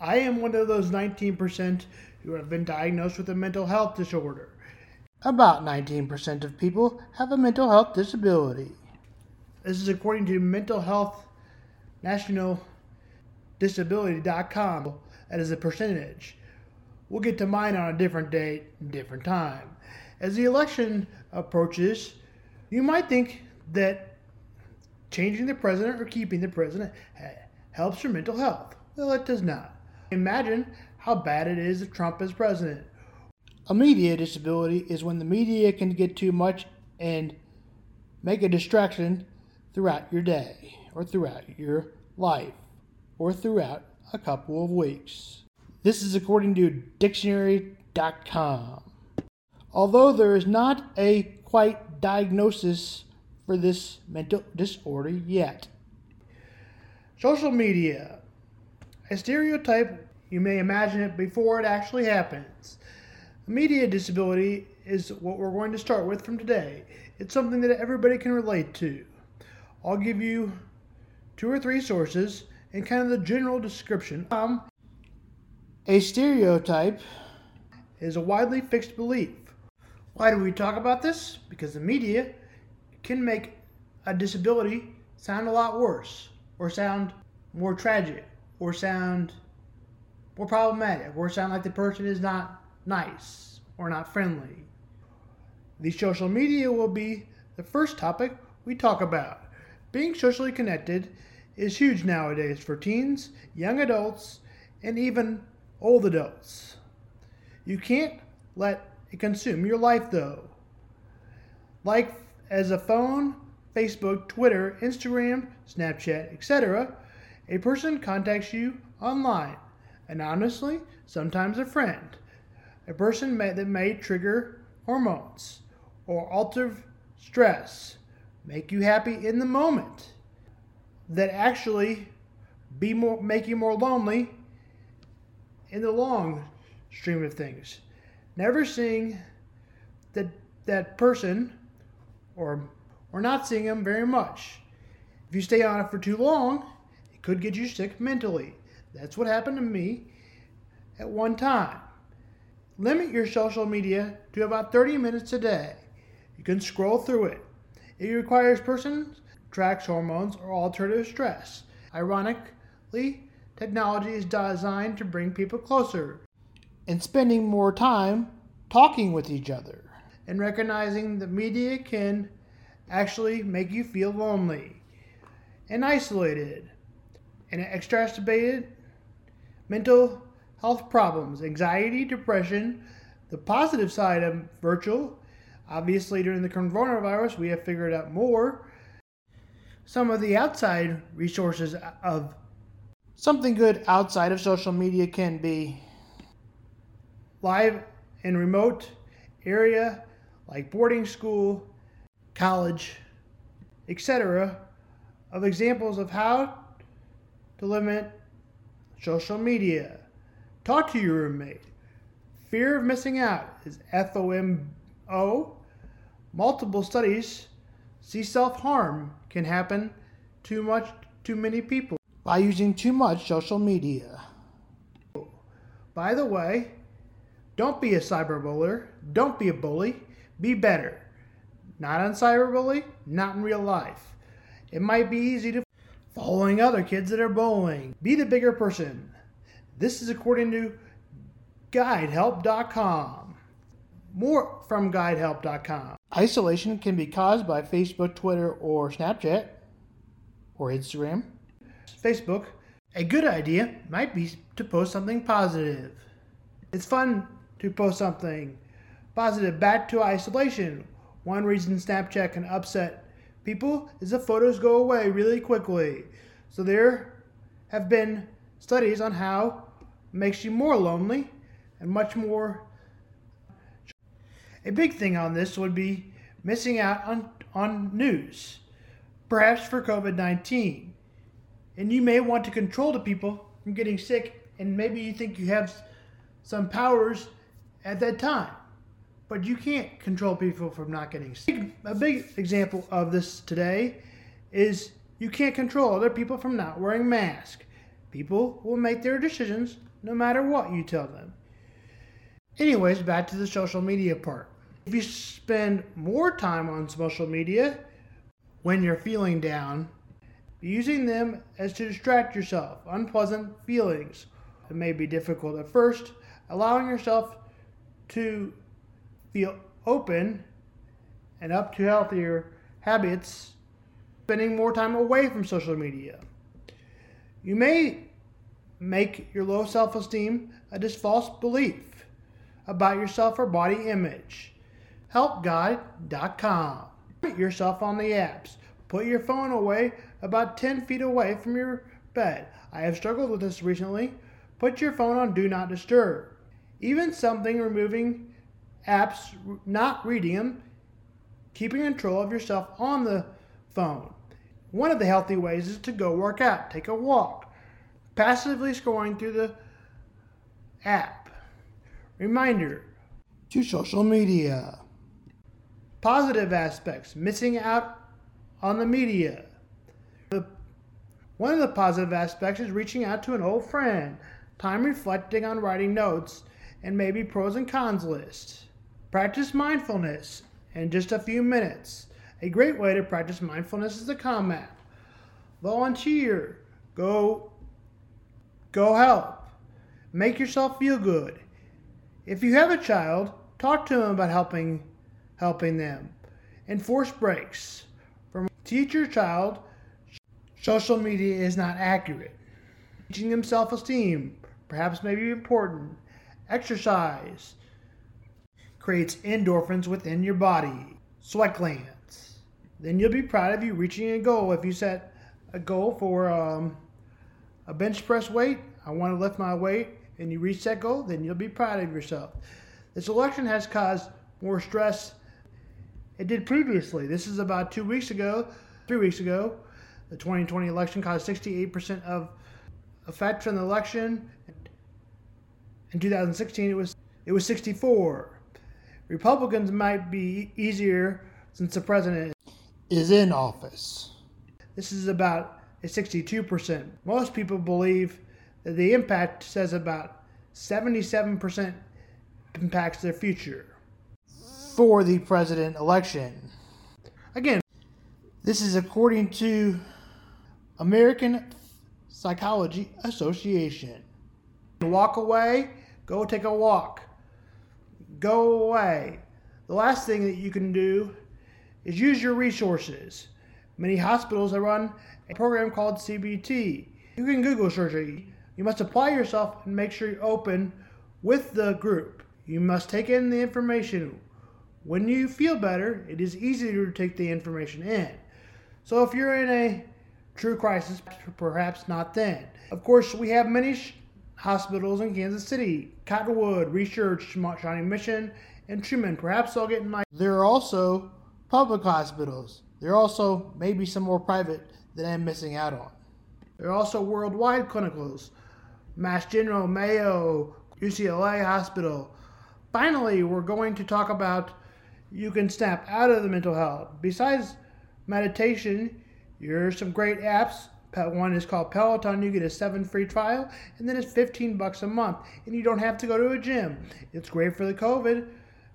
one of those 19% who have been diagnosed with a mental health disorder. About 19% of people have a mental health disability. This is according to Mental Health National Disability.com. That is a percentage. We'll get to mine on a different date, different time. As the election approaches, you might think that changing the president or keeping the president eh, helps your mental health. Well, it does not. Imagine how bad it is if Trump is president. A media disability is when the media can get too much and make a distraction throughout your day or throughout your life or throughout a couple of weeks. This is according to dictionary.com. Although there is not a quite diagnosis for this mental disorder yet. Social media. A stereotype, you may imagine it before it actually happens. Media disability is what we're going to start with from today. It's something that everybody can relate to. I'll give you two or three sources and kind of the general description. Um, a stereotype is a widely fixed belief. Why do we talk about this? Because the media can make a disability sound a lot worse, or sound more tragic, or sound more problematic, or sound like the person is not nice or not friendly. The social media will be the first topic we talk about. Being socially connected is huge nowadays for teens, young adults, and even old adults. You can't let it consume your life though. Like as a phone, Facebook, Twitter, Instagram, Snapchat, etc., a person contacts you online, anonymously, sometimes a friend. A person may, that may trigger hormones or alter stress make you happy in the moment, that actually be more make you more lonely in the long stream of things. Never seeing that that person or or not seeing them very much. If you stay on it for too long, could get you sick mentally. That's what happened to me at one time. Limit your social media to about 30 minutes a day. You can scroll through it. It requires persons tracks hormones or alternative stress. Ironically, technology is designed to bring people closer and spending more time talking with each other. And recognizing the media can actually make you feel lonely and isolated and exacerbated mental health problems, anxiety, depression. The positive side of virtual Obviously, during the coronavirus, we have figured out more. Some of the outside resources of something good outside of social media can be live and remote area like boarding school, college, etc., of examples of how to limit social media. Talk to your roommate. Fear of missing out is FOMO multiple studies see self harm can happen too much too many people by using too much social media. By the way, don't be a cyberbully. Don't be a bully. Be better. Not on cyberbully, not in real life. It might be easy to following other kids that are bullying. Be the bigger person. This is according to guidehelp.com. More from guidehelp.com. Isolation can be caused by Facebook, Twitter, or Snapchat, or Instagram. Facebook, a good idea might be to post something positive. It's fun to post something positive back to isolation. One reason Snapchat can upset people is the photos go away really quickly. So there have been studies on how it makes you more lonely and much more a big thing on this would be missing out on, on news, perhaps for COVID 19. And you may want to control the people from getting sick, and maybe you think you have some powers at that time. But you can't control people from not getting sick. A big example of this today is you can't control other people from not wearing masks. People will make their decisions no matter what you tell them. Anyways, back to the social media part. If you spend more time on social media when you're feeling down, using them as to distract yourself, unpleasant feelings. It may be difficult at first, allowing yourself to feel open and up to healthier habits, spending more time away from social media. You may make your low self esteem a just false belief about yourself or body image. HelpGuide.com. Put yourself on the apps. Put your phone away about 10 feet away from your bed. I have struggled with this recently. Put your phone on Do Not Disturb. Even something removing apps, not reading them, keeping control of yourself on the phone. One of the healthy ways is to go work out, take a walk, passively scrolling through the app. Reminder to social media. Positive aspects missing out on the media. The, one of the positive aspects is reaching out to an old friend, time reflecting on writing notes, and maybe pros and cons list. Practice mindfulness in just a few minutes. A great way to practice mindfulness is the Calm app. Volunteer. Go go help. Make yourself feel good. If you have a child, talk to them about helping helping them. Enforce breaks. From teach your child social media is not accurate. Teaching them self-esteem, perhaps may be important. Exercise creates endorphins within your body, sweat glands. Then you'll be proud of you reaching a goal. If you set a goal for um, a bench press weight, I want to lift my weight, and you reach that goal, then you'll be proud of yourself. This election has caused more stress it did previously. This is about two weeks ago, three weeks ago. The 2020 election caused 68% of effect from the election. In 2016, it was it was 64. Republicans might be easier since the president is in office. This is about a 62%. Most people believe that the impact says about 77% impacts their future. For the president election. Again, this is according to American Psychology Association. Walk away, go take a walk go away. The last thing that you can do is use your resources. Many hospitals run a program called CBT. You can Google it. You must apply yourself and make sure you open with the group. You must take in the information. When you feel better, it is easier to take the information in. So if you're in a true crisis, perhaps not then. Of course, we have many hospitals in Kansas City, Cottonwood, Research, Shawnee Mission, and Truman. Perhaps I'll get in my. There are also public hospitals. There are also maybe some more private that I'm missing out on. There are also worldwide clinicals, Mass General, Mayo, UCLA Hospital. Finally, we're going to talk about you can snap out of the mental health. Besides meditation, here are some great apps one is called Peloton. You get a seven free trial, and then it's 15 bucks a month, and you don't have to go to a gym. It's great for the COVID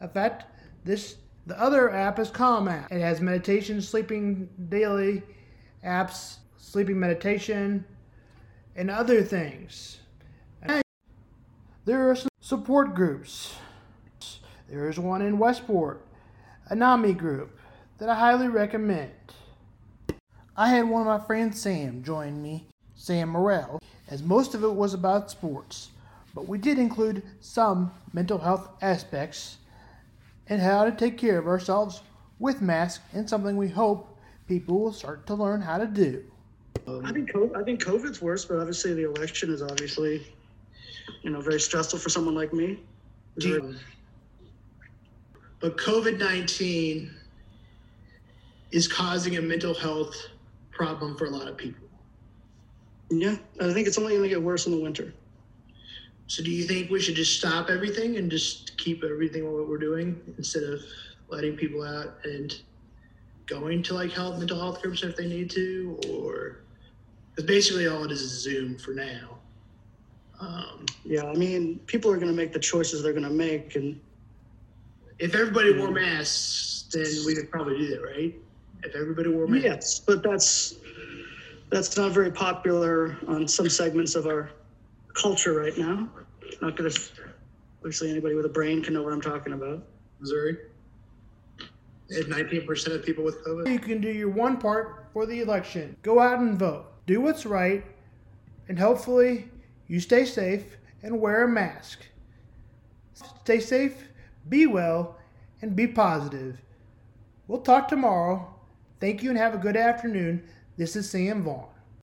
effect. This the other app is Calm app. It has meditation, sleeping daily apps, sleeping meditation, and other things. And there are some support groups. There is one in Westport, a NAMI group that I highly recommend. I had one of my friends, Sam, join me, Sam Morrell, as most of it was about sports, but we did include some mental health aspects and how to take care of ourselves with masks and something we hope people will start to learn how to do. I think COVID, I think COVID's worse, but obviously the election is obviously, you know, very stressful for someone like me. But COVID nineteen is causing a mental health problem for a lot of people. Yeah, I think it's only going to get worse in the winter. So, do you think we should just stop everything and just keep everything what we're doing instead of letting people out and going to like health mental health groups if they need to, or because basically all it is is Zoom for now. Um, Yeah, I mean, people are going to make the choices they're going to make, and if everybody wore masks, then we could probably do that, right? If everybody wore masks. yes, but that's that's not very popular on some segments of our culture right now. Not going to. Obviously, anybody with a brain can know what I'm talking about. Missouri. If 19% of people with COVID. You can do your one part for the election. Go out and vote. Do what's right, and hopefully you stay safe and wear a mask. Stay safe, be well, and be positive. We'll talk tomorrow. Thank you and have a good afternoon. This is Sam Vaughn.